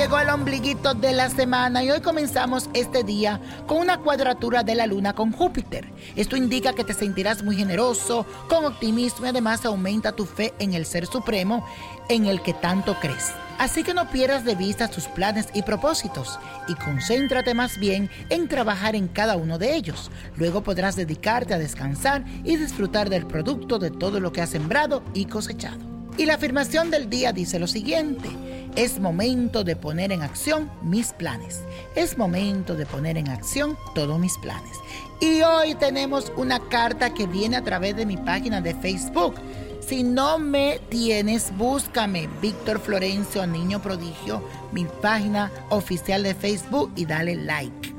Llegó el ombliguito de la semana y hoy comenzamos este día con una cuadratura de la luna con Júpiter. Esto indica que te sentirás muy generoso, con optimismo y además aumenta tu fe en el Ser Supremo en el que tanto crees. Así que no pierdas de vista tus planes y propósitos y concéntrate más bien en trabajar en cada uno de ellos. Luego podrás dedicarte a descansar y disfrutar del producto de todo lo que has sembrado y cosechado. Y la afirmación del día dice lo siguiente. Es momento de poner en acción mis planes. Es momento de poner en acción todos mis planes. Y hoy tenemos una carta que viene a través de mi página de Facebook. Si no me tienes, búscame Víctor Florencio, Niño Prodigio, mi página oficial de Facebook y dale like.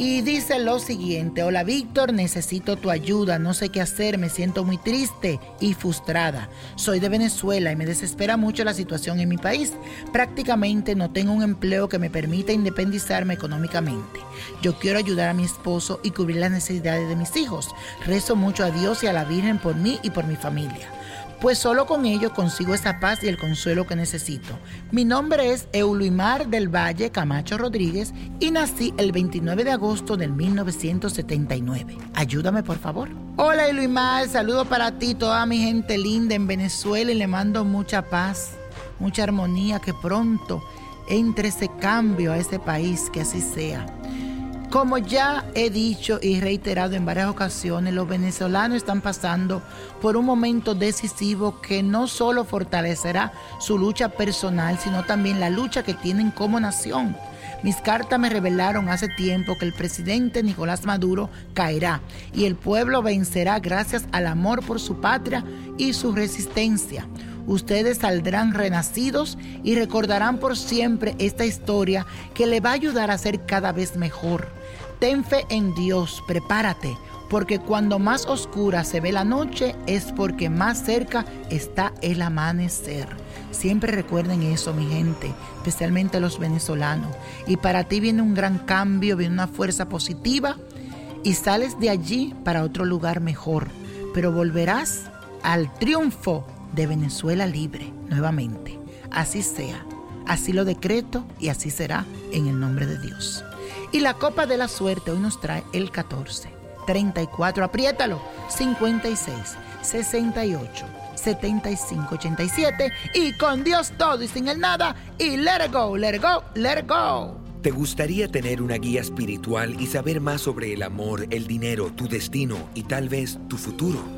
Y dice lo siguiente, hola Víctor, necesito tu ayuda, no sé qué hacer, me siento muy triste y frustrada. Soy de Venezuela y me desespera mucho la situación en mi país. Prácticamente no tengo un empleo que me permita independizarme económicamente. Yo quiero ayudar a mi esposo y cubrir las necesidades de mis hijos. Rezo mucho a Dios y a la Virgen por mí y por mi familia pues solo con ello consigo esa paz y el consuelo que necesito. Mi nombre es Euluimar del Valle Camacho Rodríguez y nací el 29 de agosto del 1979. Ayúdame por favor. Hola Euluimar, saludo para ti, toda mi gente linda en Venezuela y le mando mucha paz, mucha armonía, que pronto entre ese cambio a ese país, que así sea. Como ya he dicho y reiterado en varias ocasiones, los venezolanos están pasando por un momento decisivo que no solo fortalecerá su lucha personal, sino también la lucha que tienen como nación. Mis cartas me revelaron hace tiempo que el presidente Nicolás Maduro caerá y el pueblo vencerá gracias al amor por su patria y su resistencia. Ustedes saldrán renacidos y recordarán por siempre esta historia que le va a ayudar a ser cada vez mejor. Ten fe en Dios, prepárate, porque cuando más oscura se ve la noche es porque más cerca está el amanecer. Siempre recuerden eso, mi gente, especialmente los venezolanos. Y para ti viene un gran cambio, viene una fuerza positiva y sales de allí para otro lugar mejor. Pero volverás al triunfo de Venezuela libre nuevamente. Así sea, así lo decreto y así será en el nombre de Dios. Y la copa de la suerte hoy nos trae el 14, 34, apriétalo, 56, 68, 75, 87 y con Dios todo y sin el nada y let go, let it go, let it go. ¿Te gustaría tener una guía espiritual y saber más sobre el amor, el dinero, tu destino y tal vez tu futuro?